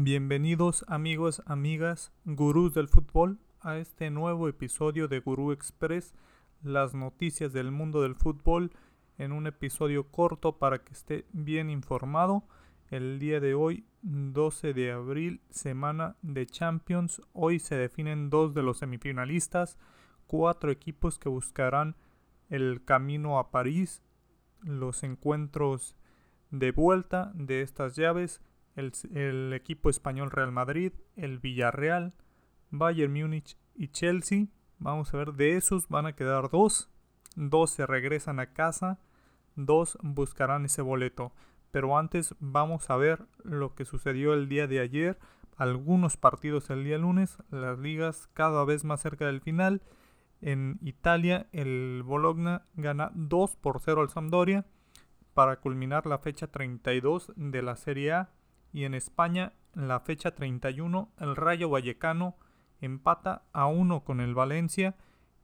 Bienvenidos amigos, amigas, gurús del fútbol a este nuevo episodio de Gurú Express, las noticias del mundo del fútbol en un episodio corto para que esté bien informado. El día de hoy, 12 de abril, semana de Champions. Hoy se definen dos de los semifinalistas, cuatro equipos que buscarán el camino a París, los encuentros de vuelta de estas llaves el, equipo español Real Madrid, el Villarreal, Bayern Múnich y Chelsea. Vamos a ver, de esos van a quedar dos. Dos se regresan a casa, dos buscarán ese boleto. Pero antes vamos a ver lo que sucedió el día de ayer. Algunos partidos el día lunes, las ligas cada vez más cerca del final. En Italia el Bologna gana 2 por 0 al Sampdoria para culminar la fecha 32 de la Serie A y en España, en la fecha 31, el Rayo Vallecano empata a 1 con el Valencia.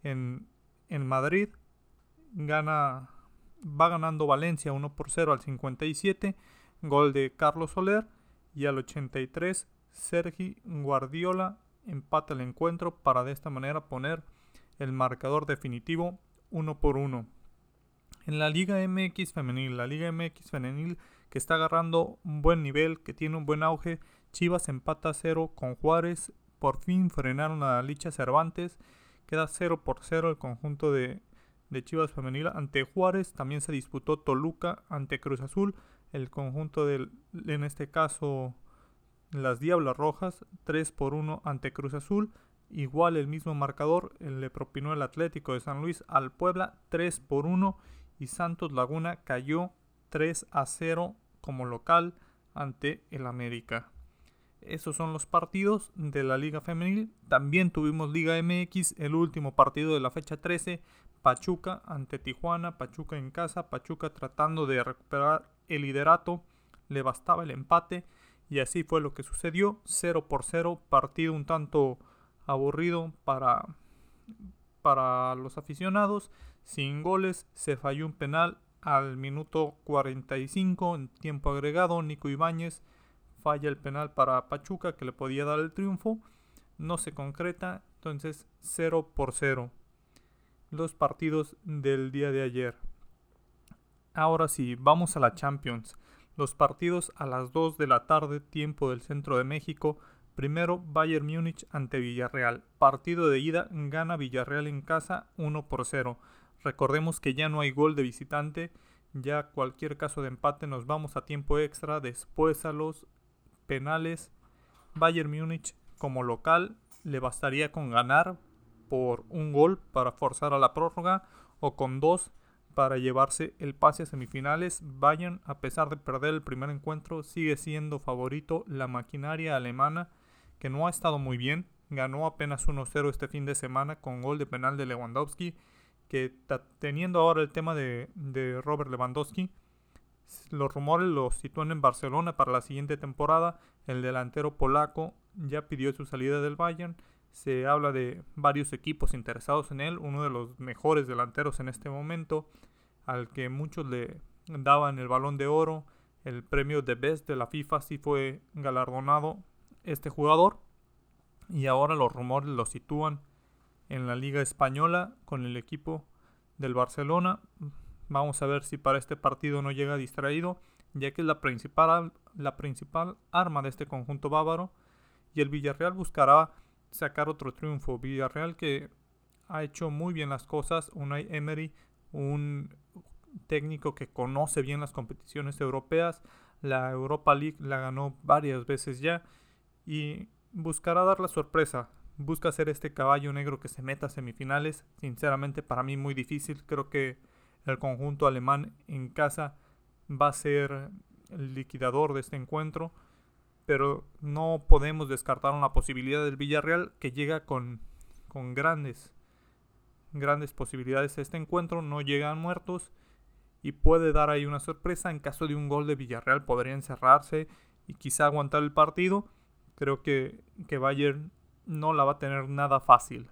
En, en Madrid gana, va ganando Valencia 1 por 0 al 57, gol de Carlos Soler. Y al 83, Sergi Guardiola empata el encuentro para de esta manera poner el marcador definitivo 1 por 1. En la Liga MX femenil, la Liga MX femenil que está agarrando un buen nivel, que tiene un buen auge. Chivas empata 0 con Juárez. Por fin frenaron a Licha Cervantes. Queda 0 por 0 el conjunto de, Chivas femenil ante Juárez. También se disputó Toluca ante Cruz Azul. El conjunto del, en este caso, las Diablas Rojas, 3 por 1 ante Cruz Azul. Igual el mismo marcador le propinó el Atlético de San Luis al Puebla, 3 por 1. Y Santos Laguna cayó 3 a 0 como local ante el América. Esos son los partidos de la Liga Femenil. También tuvimos Liga MX, el último partido de la fecha 13, Pachuca ante Tijuana, Pachuca en casa, Pachuca tratando de recuperar el liderato, le bastaba el empate y así fue lo que sucedió, 0 por 0, partido un tanto aburrido para, para los aficionados, sin goles, se falló un penal al minuto 45 en tiempo agregado, Nico Ibáñez falla el penal para Pachuca que le podía dar el triunfo. No se concreta, entonces 0 por 0. Los partidos del día de ayer. Ahora sí, vamos a la Champions. Los partidos a las 2 de la tarde, tiempo del centro de México. Primero Bayern Múnich ante Villarreal. Partido de ida gana Villarreal en casa 1 por 0. Recordemos que ya no hay gol de visitante, ya cualquier caso de empate nos vamos a tiempo extra, después a los penales. Bayern Múnich como local le bastaría con ganar por un gol para forzar a la prórroga o con dos para llevarse el pase a semifinales. Bayern, a pesar de perder el primer encuentro, sigue siendo favorito. La maquinaria alemana, que no ha estado muy bien, ganó apenas 1-0 este fin de semana con gol de penal de Lewandowski que teniendo ahora el tema de, Robert Lewandowski, los rumores lo sitúan en Barcelona para la siguiente temporada. El delantero polaco ya pidió su salida del Bayern. Se habla de varios equipos interesados en él, uno de los mejores delanteros en este momento, al que muchos le daban el balón de oro. El premio de Best de la FIFA sí fue galardonado este jugador. Y ahora los rumores lo sitúan en la Liga Española con el equipo del Barcelona. Vamos a ver si para este partido no llega distraído, ya que es la principal, la principal arma de este conjunto bávaro. Y el Villarreal buscará sacar otro triunfo. Villarreal que ha hecho muy bien las cosas. Unai Emery, un técnico que conoce bien las competiciones europeas. La Europa League la ganó varias veces ya. Y buscará dar la sorpresa busca ser este caballo negro que se meta a semifinales. Sinceramente para mí muy difícil. Creo que el conjunto alemán en casa va a ser el liquidador de este encuentro. Pero no podemos descartar una posibilidad del Villarreal que llega con, con grandes, grandes posibilidades a este encuentro. No llegan muertos y puede dar ahí una sorpresa. En caso de un gol de Villarreal podría encerrarse y quizá aguantar el partido. Creo que, que Bayern no la va a tener nada fácil.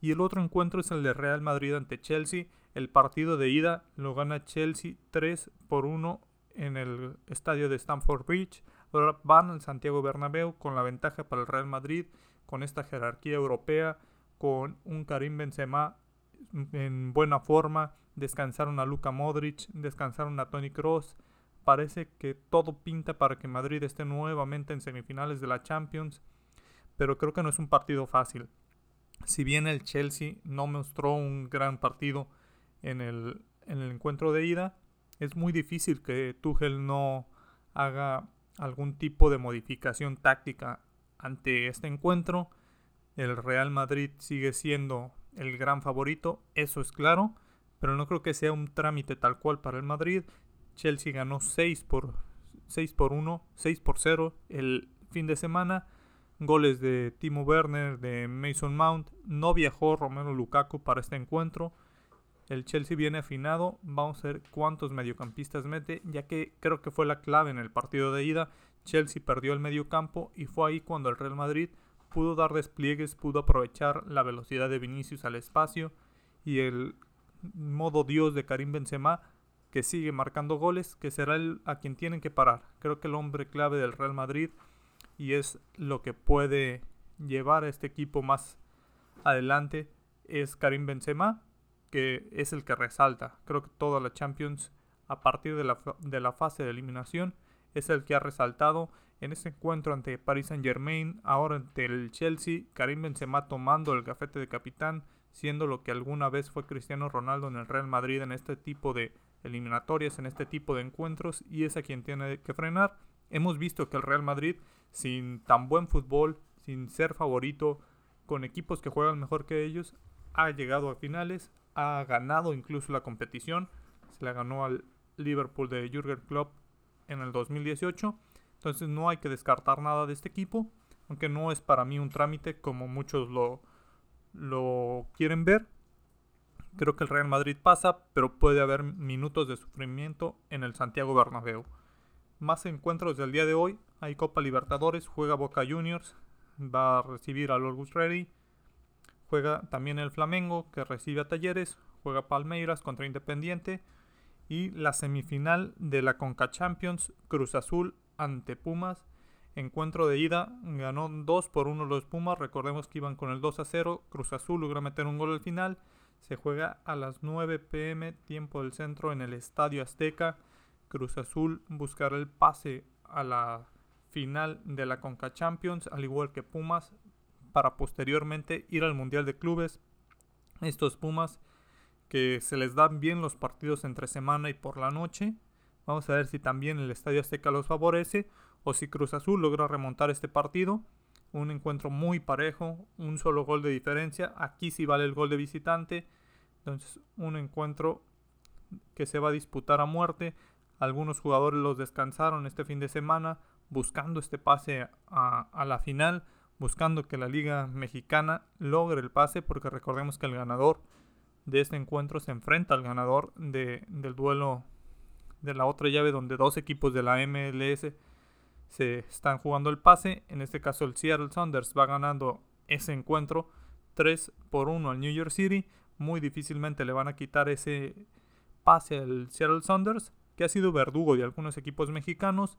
Y el otro encuentro es el de Real Madrid ante Chelsea. El partido de ida lo gana Chelsea 3 por 1 en el estadio de Stamford Bridge. Ahora van al Santiago Bernabéu con la ventaja para el Real Madrid, con esta jerarquía europea, con un Karim Benzema en buena forma, descansaron a Luka Modric, descansaron a Tony Kroos. Parece que todo pinta para que Madrid esté nuevamente en semifinales de la Champions, pero creo que no es un partido fácil. Si bien el Chelsea no mostró un gran partido en el, en el encuentro de ida, es muy difícil que Tuchel no haga algún tipo de modificación táctica ante este encuentro. El Real Madrid sigue siendo el gran favorito, eso es claro, pero no creo que sea un trámite tal cual para el Madrid. Chelsea ganó 6 por, 6 por 1, 6 por 0 el fin de semana. Goles de Timo Werner, de Mason Mount. No viajó Romero Lukaku para este encuentro. El Chelsea viene afinado. Vamos a ver cuántos mediocampistas mete, ya que creo que fue la clave en el partido de ida. Chelsea perdió el mediocampo y fue ahí cuando el Real Madrid pudo dar despliegues, pudo aprovechar la velocidad de Vinicius al espacio y el modo Dios de Karim Benzema que sigue marcando goles, que será el a quien tienen que parar. Creo que el hombre clave del Real Madrid y es lo que puede llevar a este equipo más adelante es Karim Benzema, que es el que resalta. Creo que toda la Champions a partir de la, de la fase de eliminación es el que ha resaltado en este encuentro ante Paris Saint Germain, ahora ante el Chelsea, Karim Benzema tomando el gafete de capitán, siendo lo que alguna vez fue Cristiano Ronaldo en el Real Madrid en este tipo de eliminatorias, en este tipo de encuentros, y es a quien tiene que frenar. Hemos visto que el Real Madrid, sin tan buen fútbol, sin ser favorito, con equipos que juegan mejor que ellos, ha llegado a finales, ha ganado incluso la competición, se la ganó al Liverpool de Jürgen Klopp en el 2018 entonces no hay que descartar nada de este equipo, aunque no es para mí un trámite como muchos lo, lo quieren ver. Creo que el Real Madrid pasa, pero puede haber minutos de sufrimiento en el Santiago Bernabéu. Más encuentros del día de hoy. Hay Copa Libertadores, juega Boca Juniors, va a recibir al Orgus Ready. Juega también el Flamengo, que recibe a Talleres. Juega Palmeiras contra Independiente. Y la semifinal de la Conca Champions, Cruz Azul ante Pumas. Encuentro de ida, ganó 2 por 1 los Pumas. Recordemos que iban con el 2 a 0. Cruz Azul logra meter un gol al final. Se juega a las 9 pm, tiempo del centro, en el Estadio Azteca. Cruz Azul buscará el pase a la final de la Conca Champions, al igual que Pumas, para posteriormente ir al Mundial de Clubes. Estos Pumas que se les dan bien los partidos entre semana y por la noche Vamos a ver si también el Estadio Azteca los favorece o si Cruz Azul logra remontar este partido. Un encuentro muy parejo, un solo gol de diferencia. Aquí sí vale el gol de visitante. Entonces, un encuentro que se va a disputar a muerte. Algunos jugadores los descansaron este fin de semana buscando este pase a, la final, buscando que la Liga Mexicana logre el pase, porque recordemos que el ganador de este encuentro se enfrenta al ganador del duelo de la otra llave donde dos equipos de la MLS se están jugando el pase. En este caso el Seattle Saunders va ganando ese encuentro 3 por 1 al New York City. Muy difícilmente le van a quitar ese pase al Seattle Saunders, que ha sido verdugo de algunos equipos mexicanos.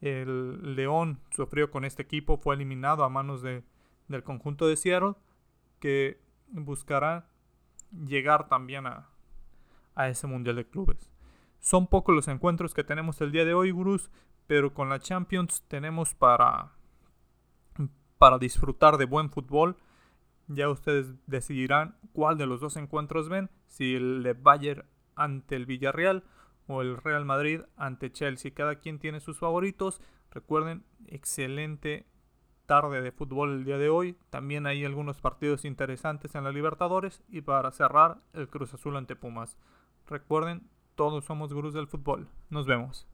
El León sufrió con este equipo, fue eliminado a manos de, del conjunto de Seattle, que buscará llegar también a, a ese Mundial de Clubes. Son pocos los encuentros que tenemos el día de hoy, gurús, pero con la Champions tenemos para, para disfrutar de buen fútbol. Ya ustedes decidirán cuál de los dos encuentros ven, si el de Bayern ante el Villarreal o el Real Madrid ante Chelsea. Cada quien tiene sus favoritos. Recuerden, excelente tarde de fútbol el día de hoy. También hay algunos partidos interesantes en la Libertadores. Y para cerrar, el Cruz Azul ante Pumas. Recuerden, todos somos gurús del fútbol. Nos vemos.